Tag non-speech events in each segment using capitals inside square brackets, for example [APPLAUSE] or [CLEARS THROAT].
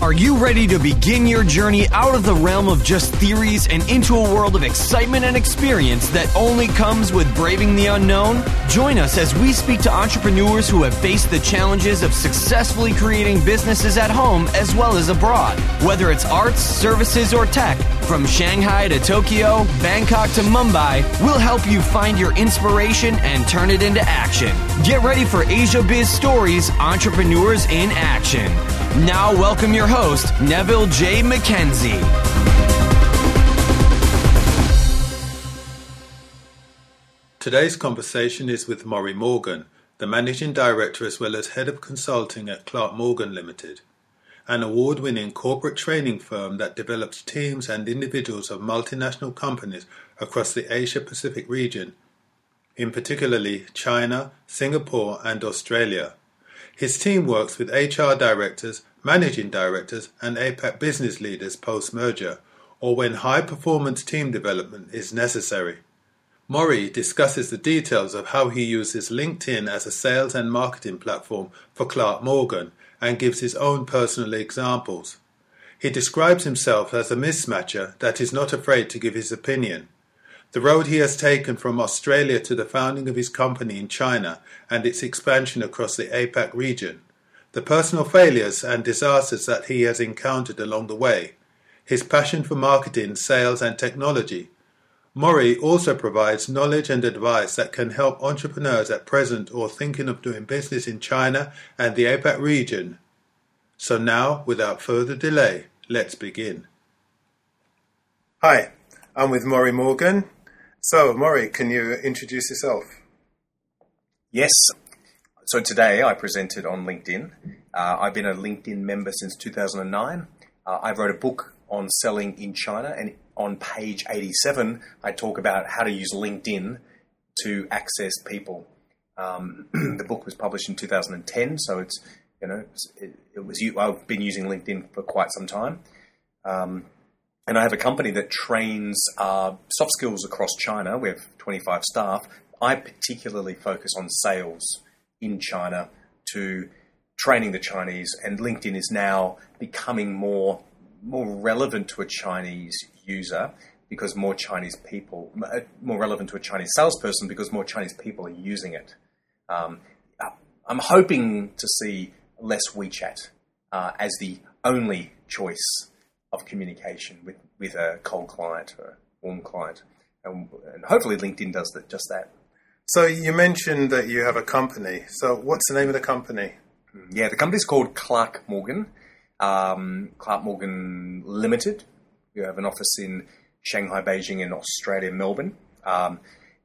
Are you ready to begin your journey out of the realm of just theories and into a world of excitement and experience that only comes with braving the unknown? Join us as we speak to entrepreneurs who have faced the challenges of successfully creating businesses at home as well as abroad. Whether it's arts, services, or tech, from Shanghai to Tokyo, Bangkok to Mumbai, we'll help you find your inspiration and turn it into action. Get ready for Asia Biz Stories Entrepreneurs in Action. Now, welcome your host, Neville J. McKenzie. Today's conversation is with Morry Morgan, the Managing Director as well as Head of Consulting at Clark Morgan Limited, an award winning corporate training firm that develops teams and individuals of multinational companies across the Asia Pacific region, in particularly China, Singapore, and Australia. His team works with HR directors, managing directors, and APAC business leaders post merger, or when high performance team development is necessary. Morry discusses the details of how he uses LinkedIn as a sales and marketing platform for Clark Morgan and gives his own personal examples. He describes himself as a mismatcher that is not afraid to give his opinion. The road he has taken from Australia to the founding of his company in China and its expansion across the APAC region, the personal failures and disasters that he has encountered along the way, his passion for marketing, sales, and technology. Morry also provides knowledge and advice that can help entrepreneurs at present or thinking of doing business in China and the APAC region. So now, without further delay, let's begin. Hi, I'm with Morry Morgan, so, Morry, can you introduce yourself? Yes. So today I presented on LinkedIn. Uh, I've been a LinkedIn member since 2009. Uh, I wrote a book on selling in China, and on page 87, I talk about how to use LinkedIn to access people. Um, [CLEARS THROAT] the book was published in 2010, so it's you know it, it was I've been using LinkedIn for quite some time. Um, and I have a company that trains uh, soft skills across China. We have 25 staff. I particularly focus on sales in China to training the Chinese, and LinkedIn is now becoming more more relevant to a Chinese user because more Chinese people, uh, more relevant to a Chinese salesperson because more Chinese people are using it. Um, I'm hoping to see less WeChat uh, as the only choice of communication with, with a cold client or a warm client. And, and hopefully LinkedIn does that, just that. So you mentioned that you have a company. So what's the name of the company? Hmm, yeah, the company's called Clark Morgan, um, Clark Morgan Limited. We have an office in Shanghai, Beijing, and Australia, Melbourne. Um,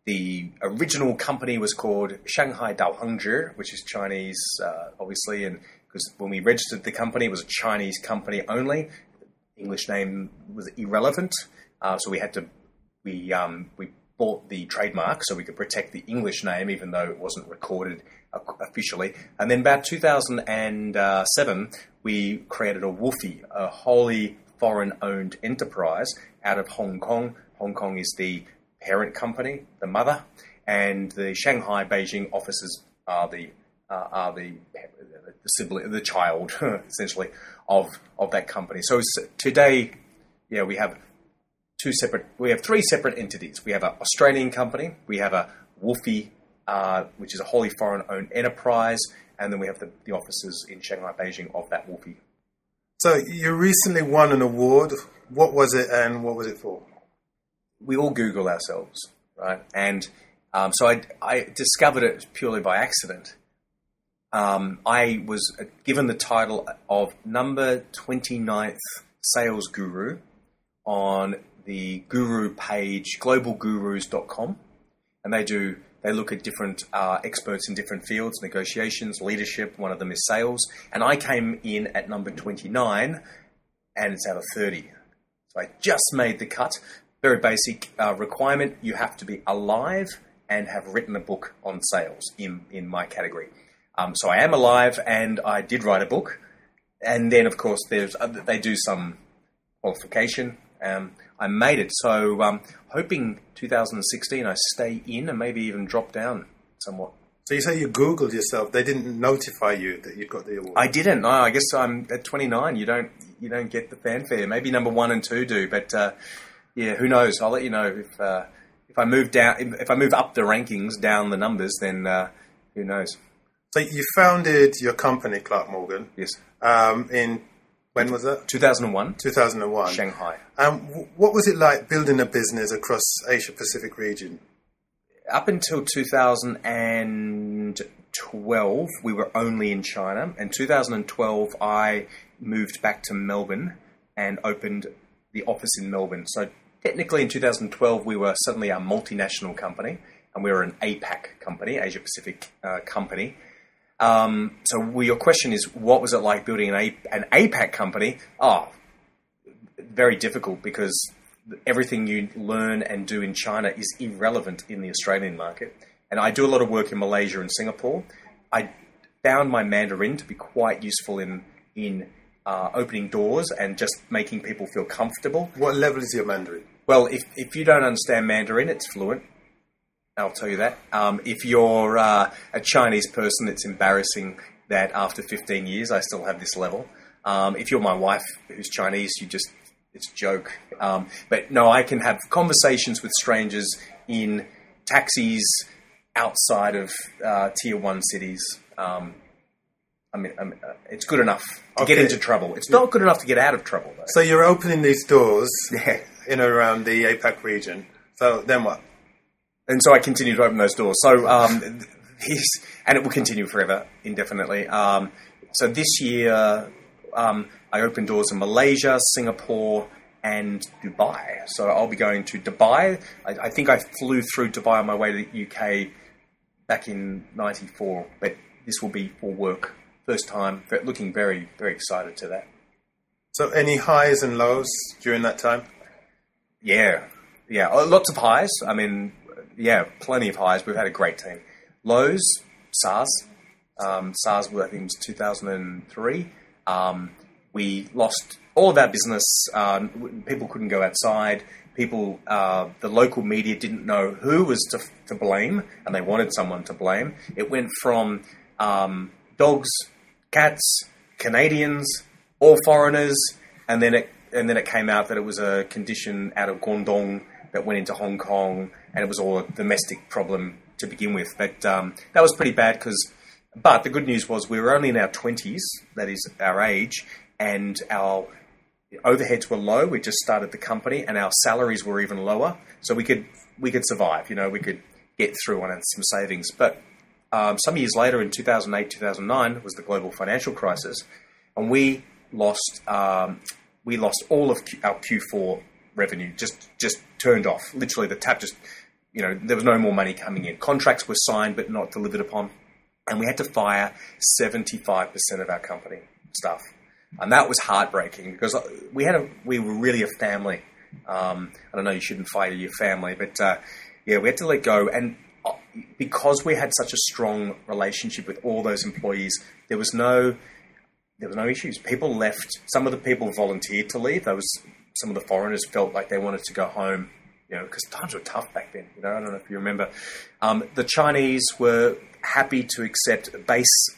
the original company was called Shanghai Daohangzhi, which is Chinese, uh, obviously, and because when we registered the company, it was a Chinese company only. English name was irrelevant, uh, so we had to we um, we bought the trademark so we could protect the English name, even though it wasn't recorded officially. And then about 2007, we created a WFOE, a wholly foreign-owned enterprise out of Hong Kong. Hong Kong is the parent company, the mother, and the Shanghai, Beijing offices are the uh, are the the sibling, the child, [LAUGHS] essentially of of that company. So today, yeah, we have two separate. We have three separate entities. We have an Australian company. We have a WFOE, uh, which is a wholly foreign-owned enterprise, and then we have the, the offices in Shanghai, Beijing of that WFOE. So you recently won an award. What was it, and what was it for? We all Google ourselves, right? And um, so I, I discovered it purely by accident um, I was given the title of number 29th sales guru on the guru page, globalgurus.com. And they do, they look at different uh, experts in different fields, negotiations, leadership, one of them is sales. And I came in at number 29 and it's out of 30. So I just made the cut. Very basic uh, requirement you have to be alive and have written a book on sales in, in my category. Um, so I am alive, and I did write a book. And then, of course, there's uh, they do some qualification. Um, I made it. So, um, hoping 2016 I stay in and maybe even drop down somewhat. So you say you Googled yourself. They didn't notify you that you got the award. I didn't. No, I guess I'm at 29. You don't you don't get the fanfare. Maybe number one and two do, but uh, yeah, who knows? I'll let you know if uh, if I move down if I move up the rankings, down the numbers, then uh, who knows? So you founded your company, Clark Morgan, Yes, um, in when was that? 2001, 2001. Shanghai. Um, w- what was it like building a business across Asia Pacific region? Up until 2012, we were only in China. And 2012, I moved back to Melbourne and opened the office in Melbourne. So technically, in 2012, we were suddenly a multinational company, and we were an APAC company, Asia Pacific uh, company. Um, so we, your question is, what was it like building an, A, an APAC company? Oh, very difficult because everything you learn and do in China is irrelevant in the Australian market. And I do a lot of work in Malaysia and Singapore. I found my Mandarin to be quite useful in in uh, opening doors and just making people feel comfortable. What level is your Mandarin? Well, if, if you don't understand Mandarin, it's fluent. I'll tell you that. Um, if you're uh, a Chinese person, it's embarrassing that after 15 years I still have this level. Um, if you're my wife who's Chinese, you just it's a joke. Um, but no, I can have conversations with strangers in taxis outside of uh, tier one cities. Um, I mean, I mean uh, it's good enough to get into trouble. It's not good enough to get out of trouble, though. So you're opening these doors [LAUGHS] Yeah. in around the APAC region. So then what? And so I continue to open those doors. So um, and it will continue forever, indefinitely. Um, so this year, um, I opened doors in Malaysia, Singapore, and Dubai. So I'll be going to Dubai. I, I think I flew through Dubai on my way to the UK back in '94, but this will be for work. First time, looking very, very excited to that. So any highs and lows during that time? Yeah, yeah, uh, lots of highs. I mean, yeah, plenty of highs. We've had a great team. Lows, SARS. Um, SARS, I think, was 2003. Um, we lost all of our business. Um, people couldn't go outside. People, uh, the local media didn't know who was to, to blame, and they wanted someone to blame. It went from um, dogs, cats, Canadians, all foreigners, and then it and then it came out that it was a condition out of Guangdong that went into Hong Kong, and it was all a domestic problem to begin with. But um, that was pretty bad because. But the good news was we were only in our twenties, that is our age, and our overheads were low. We just started the company, and our salaries were even lower, so we could we could survive. You know, we could get through on some savings. But um, some years later, in 2008, 2009, was the global financial crisis, and we lost um, we lost all of Q- our Q4 revenue. Just just turned off. Literally, the tap just you know there was no more money coming in. Contracts were signed but not delivered upon, and we had to fire 75 percent of our company staff, and that was heartbreaking because we had a we were really a family. Um, I don't know you shouldn't fire your family, but uh, yeah, we had to let go and uh, because we had such a strong relationship with all those employees, there was no there was no issues. People left. Some of the people volunteered to leave. There was some of the foreigners felt like they wanted to go home. You know, because times were tough back then. You know, I don't know if you remember. Um, the Chinese were happy to accept base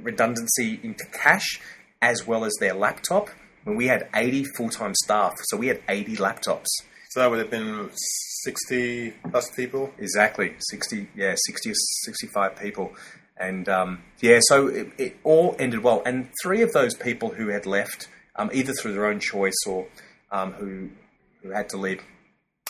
redundancy into cash as well as their laptop. When we had 80 full time staff, so we had 80 laptops. So that would have been 60 plus people. Exactly, sixty, yeah, sixty or sixty-five people, and um, yeah, so it, it all ended well. And three of those people who had left, um, either through their own choice or um, who who had to leave,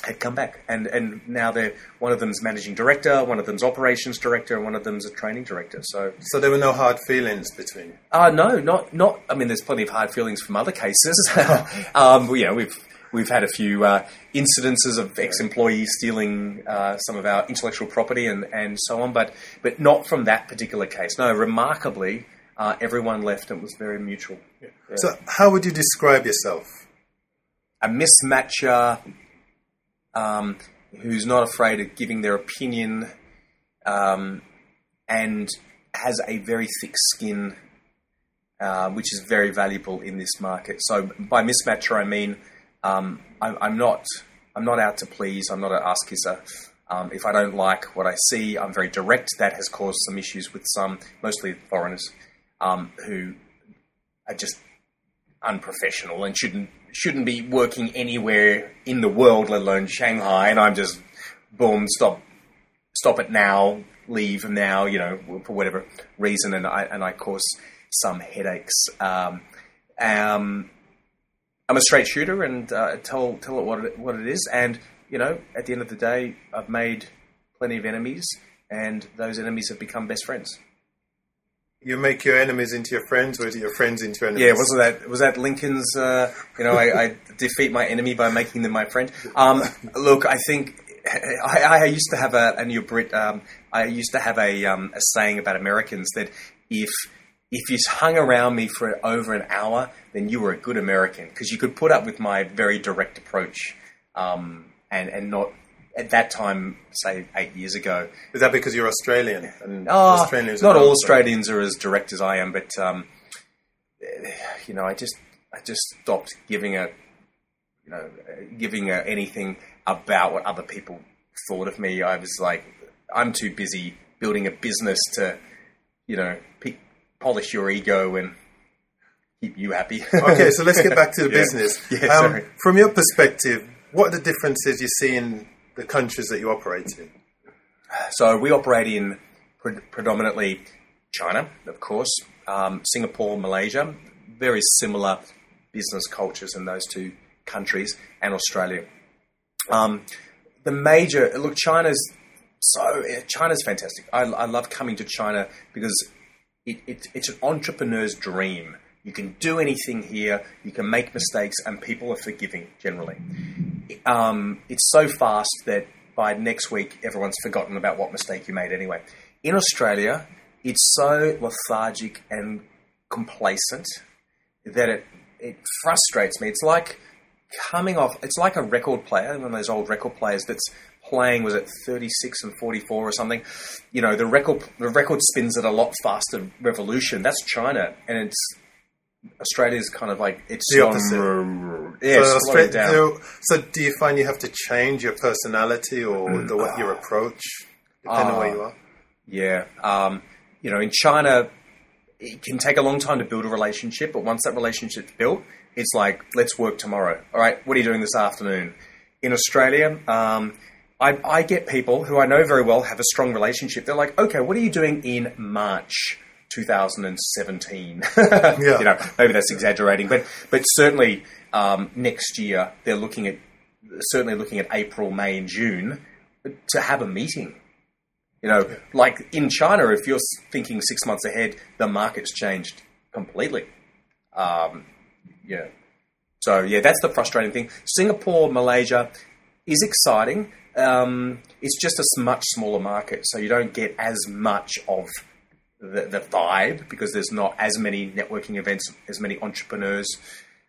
had come back, and and now they're one of them's managing director, one of them's operations director, and one of them's a training director. So, So there were no hard feelings between uh, no, not not. I mean, there's plenty of hard feelings from other cases. [LAUGHS] um, you know, we've we've had a few uh, incidences of ex-employees stealing uh, some of our intellectual property and, and so on, but but not from that particular case. No, remarkably, uh, everyone left. and It was very mutual. Yeah. So how would you describe yourself? A mismatcher um, who's not afraid of giving their opinion um, and has a very thick skin. Uh, which is very valuable in this market. So by mismatcher, I mean um, I, I'm not I'm not out to please. I'm not an ass kisser. Um, if I don't like what I see, I'm very direct. That has caused some issues with some, mostly foreigners, um, who are just unprofessional and shouldn't shouldn't be working anywhere in the world, let alone Shanghai. And I'm just boom, stop, stop it now, leave now, you know, for whatever reason, and I and I cause some headaches. Um, um, I'm a straight shooter and uh, tell tell it what it, what it is, and you know, at the end of the day, I've made plenty of enemies, and those enemies have become best friends. You make your enemies into your friends, or is it your friends into your enemies? Yeah, wasn't that was that Lincoln's? Uh, you know, I, I, defeat my enemy by making them my friend. Um, look, I think I, I, used to have a, a new Brit. Um, I used to have a, um, a saying about Americans that if if you hung around me for over an hour, then you were a good American because you could put up with my very direct approach um, and and not at that time, say eight years ago. Is that because you're Australian? And oh, Australians not all Australians are as direct as I am, but um, you know, I just I just stopped giving a you know giving a, anything about what other people thought of me. I was like, I'm too busy building a business to you know pe- polish your ego and keep you happy. [LAUGHS] okay, so let's get back to the [LAUGHS] yeah. business. Yeah, um, from your perspective, what are the differences you see in the countries that you operate in? So we operate in pre- predominantly China, of course, um, Singapore, Malaysia, very similar business cultures in those two countries, and Australia. Um, the major look, China's so China's fantastic. I, I love coming to China because it, it, it's an entrepreneur's dream. You can do anything here. You can make mistakes, and people are forgiving generally. Um, it's so fast that by next week, everyone's forgotten about what mistake you made anyway. In Australia, it's so lethargic and complacent that it it frustrates me. It's like coming off. It's like a record player, one of those old record players that's playing was at 36 and 44 or something. You know, the record the record spins at a lot faster revolution. That's China, and it's Australia's kind of like it's the opposite. Yeah, so, Austra- so, so, do you find you have to change your personality or mm. the way your approach depending uh, on where you are? Yeah, um, you know, in China, it can take a long time to build a relationship, but once that relationship's built, it's like let's work tomorrow. All right, what are you doing this afternoon? In Australia, um, I, I get people who I know very well have a strong relationship. They're like, okay, what are you doing in March? 2017. [LAUGHS] yeah. You know, maybe that's exaggerating, but but certainly um, next year they're looking at certainly looking at April, May, and June to have a meeting. You know, yeah. like in China, if you're thinking six months ahead, the market's changed completely. Um, yeah. So yeah, that's the frustrating thing. Singapore, Malaysia is exciting. Um, it's just a much smaller market, so you don't get as much of the, the vibe because there's not as many networking events, as many entrepreneurs.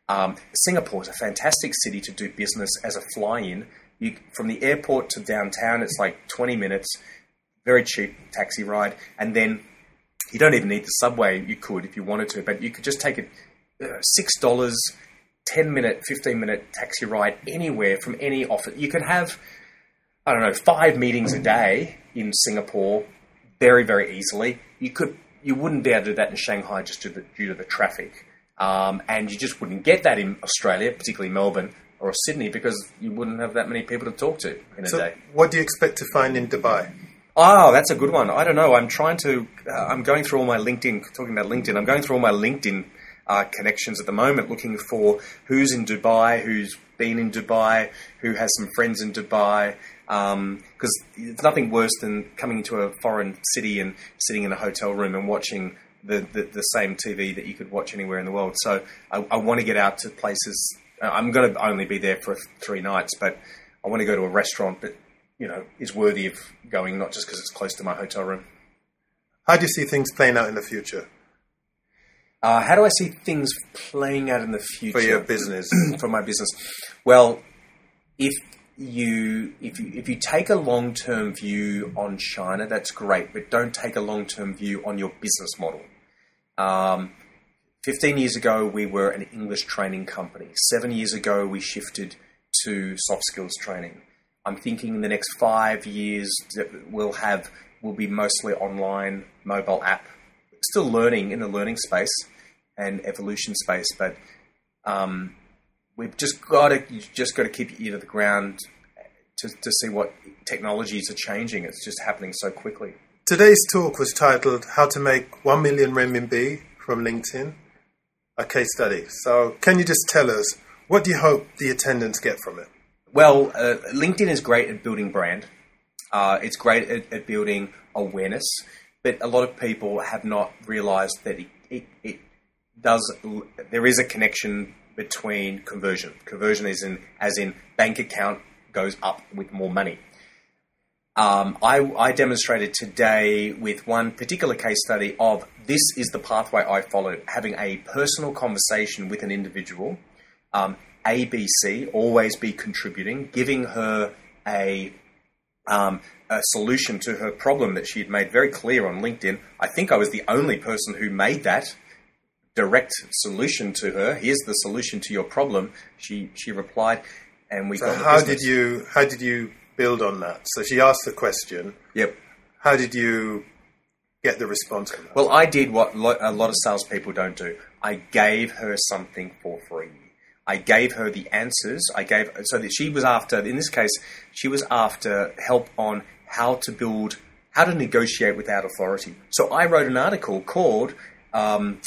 Um, Singapore is a fantastic city to do business as a fly-in. You, from the airport to downtown, it's like 20 minutes, very cheap taxi ride, and then you don't even need the subway. You could if you wanted to, but you could just take a uh, six dollars, ten minute, fifteen minute taxi ride anywhere from any office. You could have, I don't know, five meetings a day in Singapore very, very easily. You could, you wouldn't be able to do that in Shanghai just due to the, due to the traffic, um, and you just wouldn't get that in Australia, particularly Melbourne or Sydney, because you wouldn't have that many people to talk to in a so day. What do you expect to find in Dubai? Oh, that's a good one. I don't know. I'm trying to. Uh, I'm going through all my LinkedIn. Talking about LinkedIn, I'm going through all my LinkedIn uh, connections at the moment, looking for who's in Dubai, who's been in Dubai, who has some friends in Dubai, because um, it's nothing worse than coming into a foreign city and sitting in a hotel room and watching the, the, the same TV that you could watch anywhere in the world. So I, I want to get out to places. Uh, I'm going to only be there for three nights, but I want to go to a restaurant that you know is worthy of going, not just because it's close to my hotel room. How do you see things playing out in the future? Uh, how do I see things playing out in the future for your business? [CLEARS THROAT] for my business, well, if you if you if you take a long term view on China, that's great, but don't take a long term view on your business model. Um, Fifteen years ago, we were an English training company. Seven years ago, we shifted to soft skills training. I'm thinking in the next five years that we'll have will be mostly online mobile app. Still learning in the learning space and evolution space, but um, we've just got to just got to keep your ear to the ground to, to see what technologies are changing. It's just happening so quickly. Today's talk was titled "How to Make One Million Renminbi from LinkedIn," a case study. So, can you just tell us what do you hope the attendants get from it? Well, uh, LinkedIn is great at building brand. Uh, it's great at, at, building awareness, but a lot of people have not realised that it, it, it, does. There is a connection between conversion. Conversion is in as in bank account goes up with more money. Um, I, I, demonstrated today with one particular case study of this is the pathway I followed, having a personal conversation with an individual um, ABC, always be contributing, giving her a, um, a solution to her problem that she had made very clear on LinkedIn. I think I was the only person who made that direct solution to her. Here's the solution to your problem. She she replied, and we. So how did you how did you build on that? So she asked the question. Yep. How did you get the response? Well, I did what a lot of salespeople don't do. I gave her something for free. I gave her the answers. I gave so that she was after. In this case, she was after help on how to build, how to negotiate without authority. So I wrote an article called um,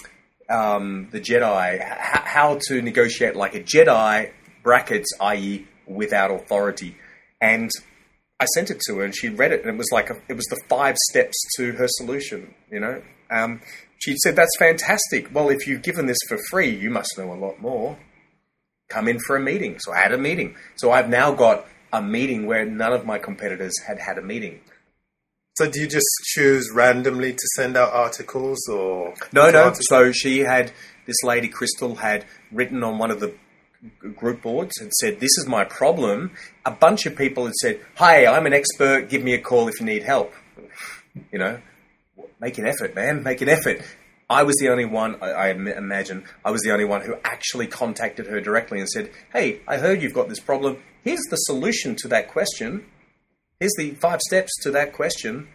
um, "The Jedi: How to Negotiate Like a Jedi." Brackets, i.e., without authority, and I sent it to her, and she read it, and it was like a, it was the five steps to her solution. You know, um, she said, "That's fantastic. Well, if you've given this for free, you must know a lot more." come in for a meeting. So I had a meeting. So I've now got a meeting where none of my competitors had had a meeting. So do you just choose randomly to send out articles or No, no. Articles? So she had this lady Crystal had written on one of the group boards and said, "This is my problem." A bunch of people had said, hey I'm an expert. Give me a call if you need help." You know, make an effort, man. Make an effort. I was the only one, I, I, imagine, I was the only one who actually contacted her directly and said, Hey, I heard you've got this problem. Here's the solution to that question. Here's the five steps to that question.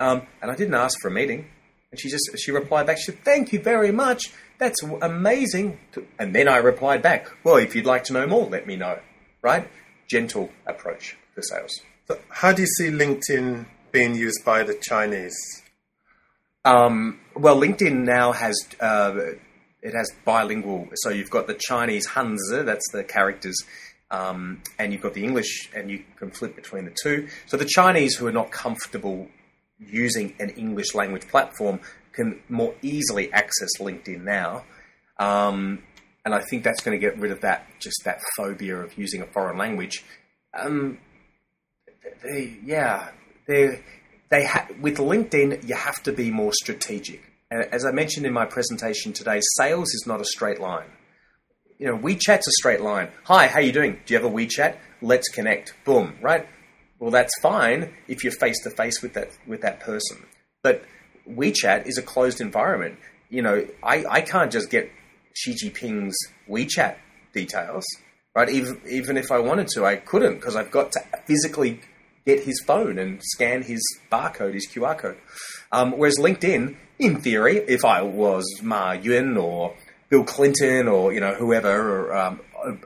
Um, and I didn't ask for a meeting. And she just, she replied back, she said, Thank you very much. That's amazing. And then I replied back, Well, if you'd like to know more, let me know. Right? Gentle approach to sales. So how do you see LinkedIn being used by the Chinese? Um, well, LinkedIn now has uh, it has bilingual. So you've got the Chinese Hanzi, that's the characters, um, and you've got the English, and you can flip between the two. So the Chinese who are not comfortable using an English language platform can more easily access LinkedIn now. Um, and I think that's going to get rid of that just that phobia of using a foreign language. Um, they, yeah, they they ha- with LinkedIn, you have to be more strategic. As I mentioned in my presentation today, sales is not a straight line. You know, WeChat's a straight line. Hi, how you doing? Do you have a WeChat? Let's connect. Boom, right? Well, that's fine if you're face to face with that with that person. But WeChat is a closed environment. You know, I, I can't just get Xi Jinping's WeChat details, right? Even even if I wanted to, I couldn't because I've got to physically get his phone and scan his barcode, his QR code. Um, whereas LinkedIn, in theory, if I was Ma Yun or Bill Clinton or you know whoever or um,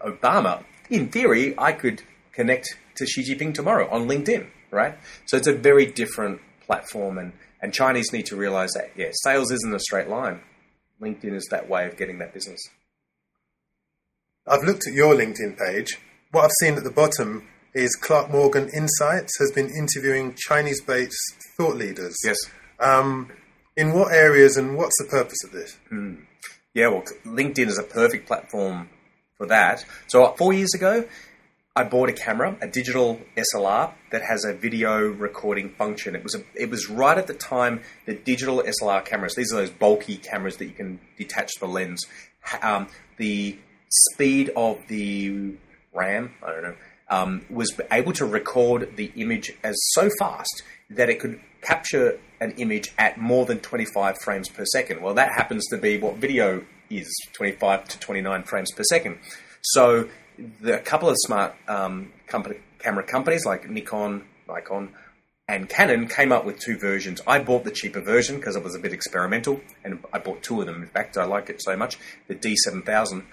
Obama, in theory, I could connect to Xi Jinping tomorrow on LinkedIn, right? So it's a very different platform, and and Chinese need to realize that yeah, sales isn't a straight line. LinkedIn is that way of getting that business. I've looked at your LinkedIn page. What I've seen at the bottom is Clark Morgan Insights has been interviewing Chinese based thought leaders. Yes. Um, in what areas and what's the purpose of this? Mm. Yeah, well, LinkedIn is a perfect platform for that. So, uh, four years ago, I bought a camera, a digital SLR that has a video recording function. It was a, it was right at the time the digital SLR cameras. These are those bulky cameras that you can detach the lens. Um, the speed of the RAM, I don't know, um, was able to record the image as so fast that it could capture an image at more than 25 frames per second. Well, that happens to be what video is 25 to 29 frames per second. So the, a couple of smart um, company, camera companies like Nikon, Nikon, and Canon came up with two versions. I bought the cheaper version because it was a bit experimental, and I bought two of them. In fact, I like it so much, the D7000.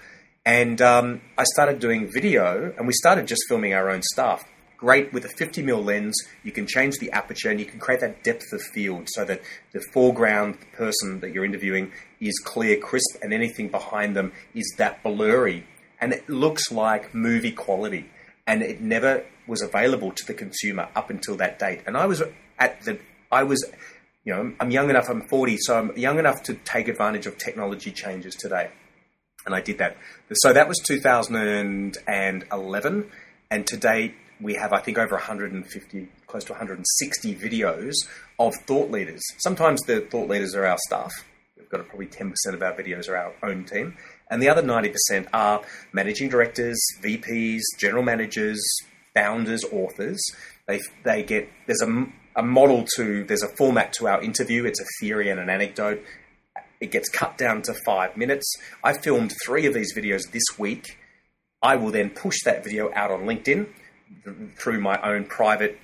And um, I started doing video, and we started just filming our own stuff. Great with a 50mm lens, you can change the aperture and you can create that depth of field so that the foreground person that you're interviewing is clear, crisp, and anything behind them is that blurry. And it looks like movie quality. And it never was available to the consumer up until that date. And I was at the, I was, you know, I'm young enough, I'm 40, so I'm young enough to take advantage of technology changes today. And I did that. So that was 2011. And today we have, I think, over 150, close to 160 videos of thought leaders. Sometimes the thought leaders are our staff. We've got probably 10% of our videos are our own team. And the other 90% are managing directors, VPs, general managers, founders, authors. They, they get, there's a, a model to, there's a format to our interview. It's a theory and an anecdote. It gets cut down to five minutes. I filmed three of these videos this week. I will then push that video out on LinkedIn through my own private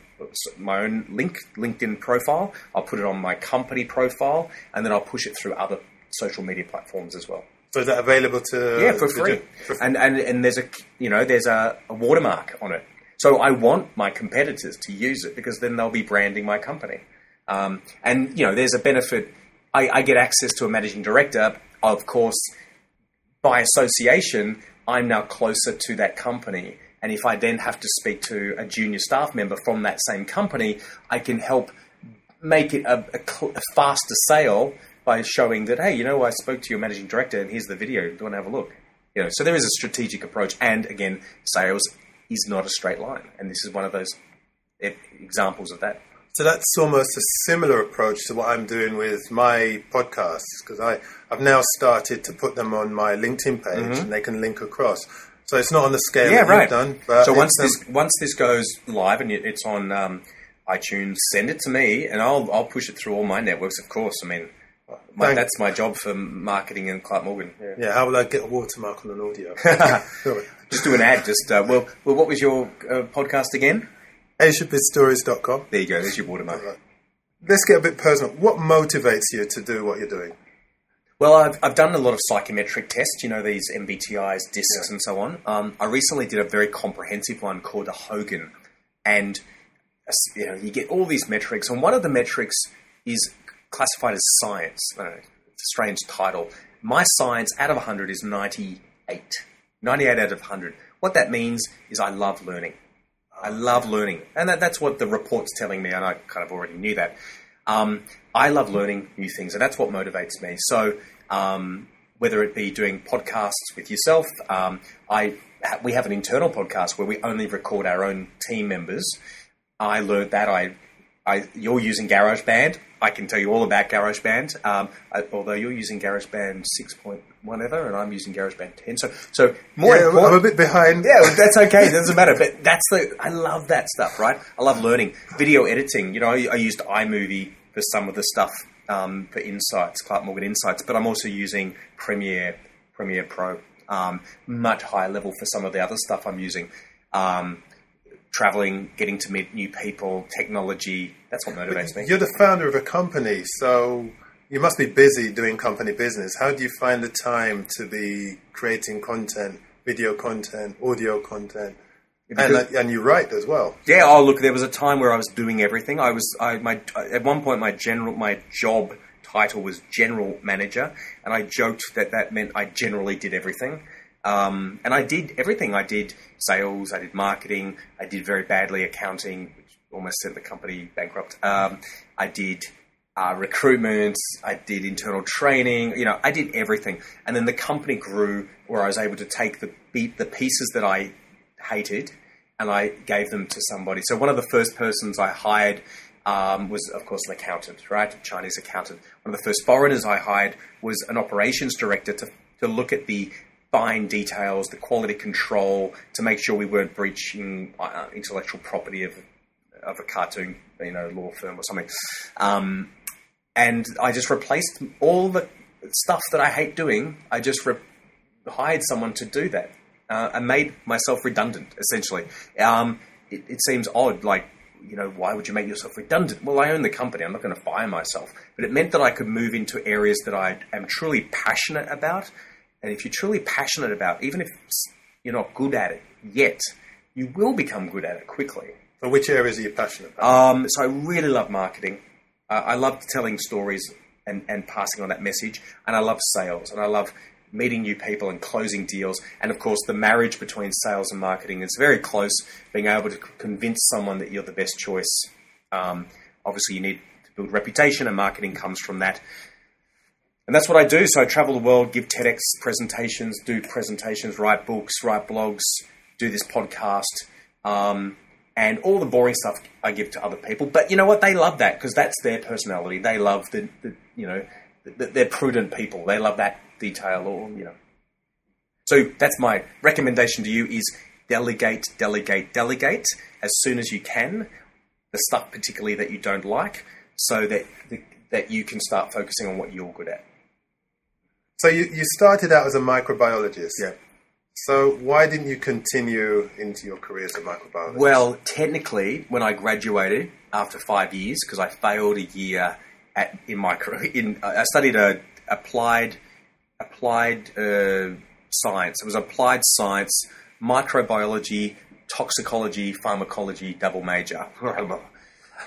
my own link LinkedIn profile. I'll put it on my company profile, and then I'll push it through other social media platforms as well. So is that available to? Yeah, for free. For and and and there's a you know there's a, a watermark on it. So I want my competitors to use it because then they'll be branding my company. Um, and you know there's a benefit. I, I get access to a managing director. Of course, by association, I'm now closer to that company and if I then have to speak to a junior staff member from that same company, I can help make it a, a, a faster sale by showing that, hey, you know, I spoke to your managing director and here's the video. Do you want to have a look? You know, so there is a strategic approach. And again, sales is not a straight line. And this is one of those examples of that. So that's almost a similar approach to what I'm doing with my podcasts because I I've now started to put them on my LinkedIn page mm-hmm. and they can link across. So it's not on the scale yeah, right. done. so once this um, once this goes live and it's on um, iTunes, send it to me and I'll I'll push it through all my networks. Of course, I mean. My, that's my job for marketing in Clark Morgan. Yeah. yeah. how will I get a watermark on an audio? [LAUGHS] just do an ad. Just uh, well, well, what was your uh, podcast again? AsiaBizStories.com. There you go. There's your watermark. Right. Let's get a bit personal. What motivates you to do what you're doing? Well, I've, I've done a lot of psychometric tests, you know, these MBTIs, DISCs, yeah. and so on. Um, I recently did a very comprehensive one called a Hogan. And, you know, you get all these metrics, and one of the metrics is classified as science. A strange title. My science out of 100 is 98. 98 out of 100. What that means is I love learning. I love learning. And that, that's what the report's telling me, and I kind of already knew that. Um, I love learning new things, and that's what motivates me. So um, whether it be doing podcasts with yourself. Um, I we have an internal podcast where we only record our own team members. I learned that I, I you're using GarageBand. I can tell you all about GarageBand. Um, I, although you're using GarageBand six point whatever, and I'm using GarageBand ten. So, so more. Yeah, I'm a bit behind. Yeah, that's okay. It doesn't matter. But that's the. I love that stuff. Right. I love learning video editing. You know, I, I used iMovie for some of the stuff um, for Insights, Clark Morgan Insights, but I'm also using Premiere, Premiere Pro, um, much higher level for some of the other stuff I'm using. Um, traveling, getting to meet new people, technology, that's what motivates me. You're the founder of a company, so you must be busy doing company business. How do you find the time to be creating content, video content, audio content? And, uh, and you write as well. Yeah. Oh, look, there was a time where I was doing everything. I was, I, my, at one point, my general, my job title was general manager, and I joked that that meant I generally did everything. Um, and I did everything. I did sales, I did marketing, I did very badly accounting, which almost sent the company bankrupt. Um, I did uh, recruitment, I did internal training. You know, I did everything. And then the company grew where I was able to take the beat the pieces that I hated and I gave them to somebody. So one of the first persons I hired um, was, of course, an accountant, right? A Chinese accountant. One of the first foreigners I hired was an operations director to, to look at the fine details, the quality control, to make sure we weren't breaching uh, intellectual property of, of a cartoon, you know, law firm or something. Um, and I just replaced all the stuff that I hate doing. I just re- hired someone to do that. Uh, and made myself redundant. Essentially, um, it, it seems odd, like you know, why would you make yourself redundant? Well, I own the company. I'm not going to fire myself. But it meant that I could move into areas that I am truly passionate about. And if you're truly passionate about, even if you're not good at it yet, you will become good at it quickly. So, which areas are you passionate about? Um, so, I really love marketing. Uh, I love telling stories and, and passing on that message. And I love sales. And I love meeting new people and closing deals. And of course, the marriage between sales and marketing is very close. Being able to convince someone that you're the best choice. Um, obviously, you need to build reputation, and marketing comes from that. And that's what I do. So I travel the world, give TEDx presentations, do presentations, write books, write blogs, do this podcast, um, and all the boring stuff I give to other people. But you know what? They love that because that's their personality. They love the, the you know, the, they're prudent people. They love that detail or, you know. So that's my recommendation to you is delegate, delegate, delegate as soon as you can, the stuff particularly that you don't like, so that that you can start focusing on what you're good at. So you, you started out as a microbiologist. Yeah. So why didn't you continue into your career as a microbiologist? Well, technically, when I graduated after five years, because I failed a year at in micro, in I studied a applied applied uh, science. It was applied science, microbiology, toxicology, pharmacology, double major. [LAUGHS]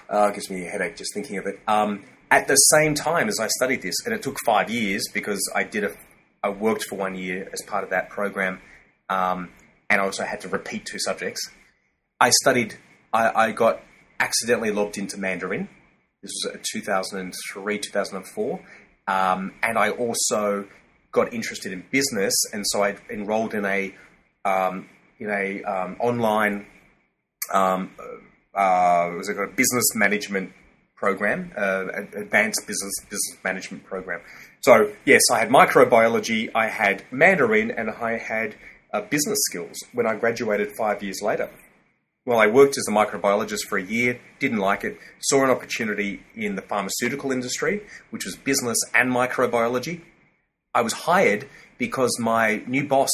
uh, gives me a headache just thinking of it. Um, at the same time as I studied this, and it took five years because I did a, I worked for one year as part of that program, um, and I also had to repeat two subjects. I studied. I, I got accidentally logged into Mandarin. This was 2003, 2004, um, and I also got interested in business, and so I enrolled in a um, in a um, online um, uh, was it a business management program, uh, advanced business business management program. So yes, I had microbiology, I had Mandarin, and I had uh, business skills when I graduated five years later. Well, I worked as a microbiologist for a year, didn't like it, saw an opportunity in the pharmaceutical industry, which was business and microbiology, I was hired because my new boss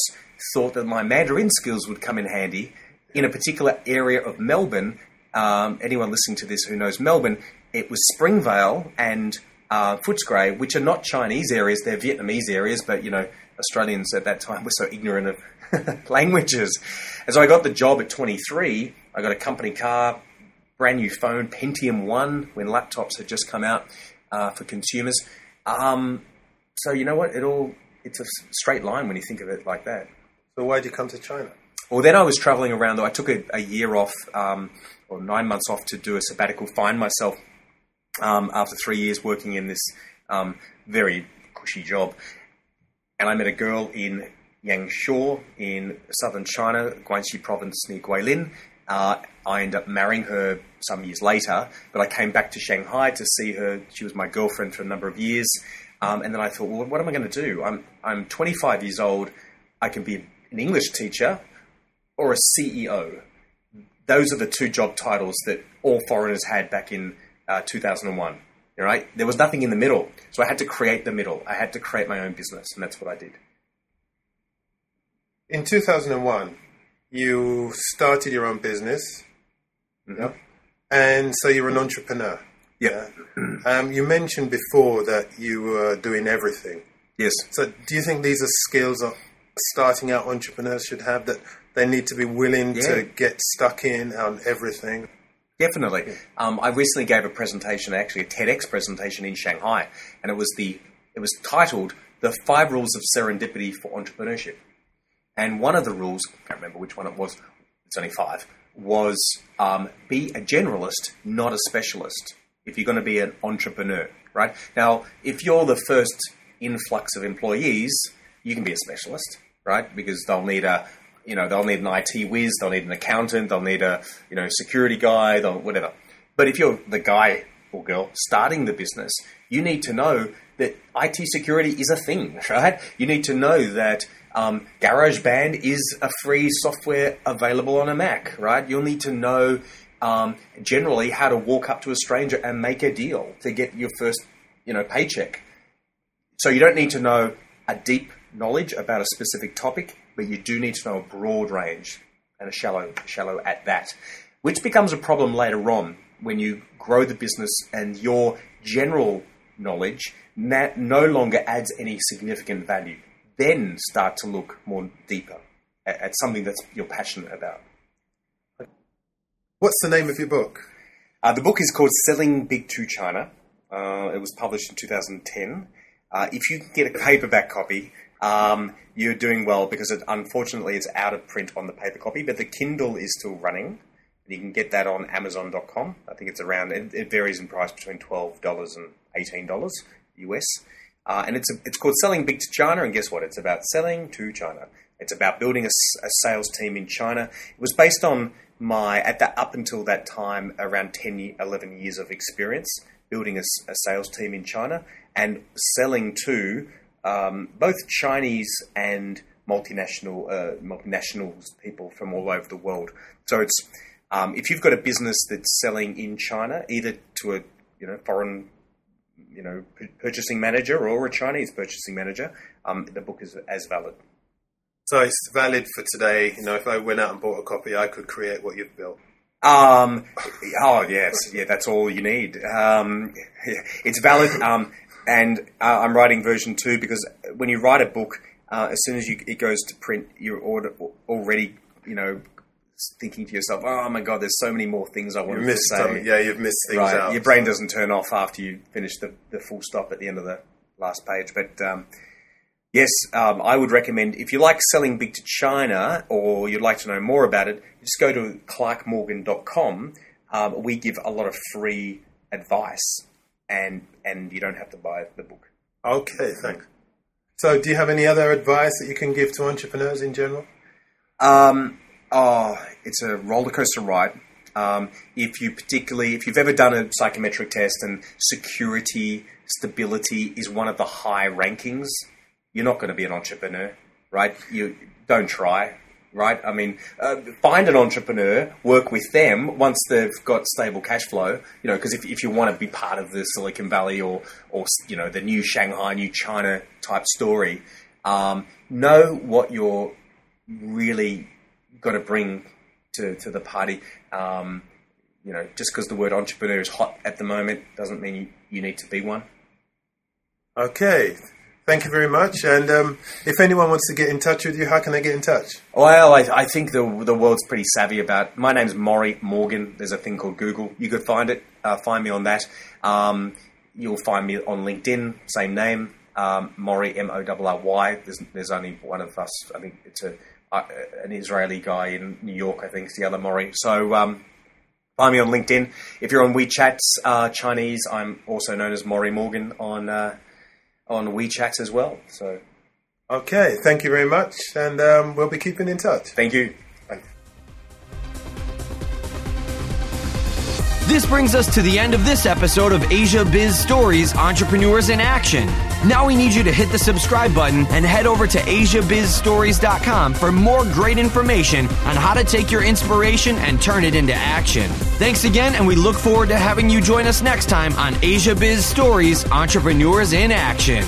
thought that my Mandarin skills would come in handy in a particular area of Melbourne. Um, anyone listening to this who knows Melbourne, it was Springvale and uh, Footscray, which are not Chinese areas, they're Vietnamese areas, but you know, Australians at that time were so ignorant of [LAUGHS] languages. And so I got the job at 23. I got a company car, brand new phone, Pentium 1, when laptops had just come out uh, for consumers. Um, so you know what? It all it's a straight line when you think of it like that. So why did you come to China? Well, then I was traveling around. Though I took a, a year off, um, or nine months off, to do a sabbatical, find myself um, after three years working in this um, very cushy job. And I met a girl in Yangshuo in southern China, Guangxi province near Guilin. Uh, I ended up marrying her some years later, but I came back to Shanghai to see her. She was my girlfriend for a number of years. Um, and then I thought, well, what am I going to do? I'm, I'm 25 years old. I can be an English teacher or a CEO. Those are the two job titles that all foreigners had back in uh, 2001. Right? There was nothing in the middle. So I had to create the middle. I had to create my own business, and that's what I did. In 2001, you started your own business. Mm-hmm. And so you're an entrepreneur. Yeah. [CLEARS THROAT] Um, you mentioned before that you were doing everything. Yes. So do you think these are skills that starting out entrepreneurs should have that they need to be willing Yeah. to get stuck in on everything? Definitely. Um, I recently gave a presentation, actually a TEDx presentation in Shanghai, and it was the it was titled "The Five Rules of Serendipity for Entrepreneurship." And one of the rules, I can't remember which one it was. It's only five. Was um, be a generalist, not a specialist. If you're going to be an entrepreneur, right now, if you're the first influx of employees, you can be a specialist, right? Because they'll need a you know, they'll need an IT whiz, they'll need an accountant, they'll need a, you know, security guy, they'll whatever. But if you're the guy or girl starting the business, you need to know that IT security is a thing, [LAUGHS] right? You need to know that um, GarageBand is a free software available on a Mac, right? You'll need to know um, generally how to walk up to a stranger and make a deal to get your first, you know, paycheck. So you don't need to know a deep knowledge about a specific topic. but you do need to know a broad range and a shallow, shallow at that, which becomes a problem later on when you grow the business and your general knowledge that no longer adds any significant value. Then start to look more deeper at, at something that you're passionate about. What's the name of your book? Uh, the book is called Selling Big to China. Uh, it was published in 2010. Uh, if you can get a paperback copy, um, you're doing well because it, unfortunately it's out of print on the paper copy, but the Kindle is still running. You can get that on Amazon.com. I think it's around. It, it varies in price between twelve dollars and eighteen dollars US. Uh, and it's a, it's called Selling Big to China. And guess what? It's about selling to China. It's about building a, a sales team in China. It was based on my at that up until that time around 10 11 years of experience building a, a sales team in China and selling to um, both Chinese and multinational uh, multinationals people from all over the world. So it's um, if you've got a business that's selling in China, either to a you know foreign you know purchasing manager or a Chinese purchasing manager, um, the book is as valid. So it's valid for today. You know, if I went out and bought a copy, I could create what you've built. Um, oh yes, yeah, that's all you need. Um, it's valid, um, and uh, I'm writing version two because when you write a book, uh, as soon as you, it goes to print, you're already, you know, thinking to yourself, "Oh my god, there's so many more things I want to say." Some, yeah, you've missed things right. out. Your brain doesn't turn off after you finish the, the full stop at the end of the last page, but. Um, yes, um, I would recommend if you like selling big to China or you'd like to know more about it, just go to clarkmorgan.com. Um, we give a lot of free advice and and you don't have to buy the book. Okay, thanks. So, do you have any other advice that you can give to entrepreneurs in general? Um, oh, it's a roller coaster ride. Um, if you particularly, if you've ever done a psychometric test and security, stability is one of the high rankings, you're not going to be an entrepreneur, right? You don't try, right? I mean, uh, find an entrepreneur, work with them once they've got stable cash flow, you know, because if, if you want to be part of the Silicon Valley or, or you know, the new Shanghai, new China type story, um, know what you're really got to bring to, to the party. Um, you know, just because the word entrepreneur is hot at the moment doesn't mean you, you need to be one. Okay. Thank you very much. And um, if anyone wants to get in touch with you, how can they get in touch? Well, I, I, think the the world's pretty savvy about. My name's Morry Morgan. There's a thing called Google. You could find it. Uh, find me on that. Um, you'll find me on LinkedIn. Same name, um, Morry M O R R Y. There's there's only one of us. I think it's a uh, an Israeli guy in New York. I think it's the other Morry. So. Um, find me on LinkedIn. If you're on WeChat uh, Chinese, I'm also known as Morry Morgan on uh, on WeChat as well. So, okay, thank you very much, and um, we'll be keeping in touch. Thank you. This brings us to the end of this episode of Asia Biz Stories Entrepreneurs in Action. Now we need you to hit the subscribe button and head over to AsiaBizStories.com for more great information on how to take your inspiration and turn it into action. Thanks again, and we look forward to having you join us next time on Asia Biz Stories Entrepreneurs in Action.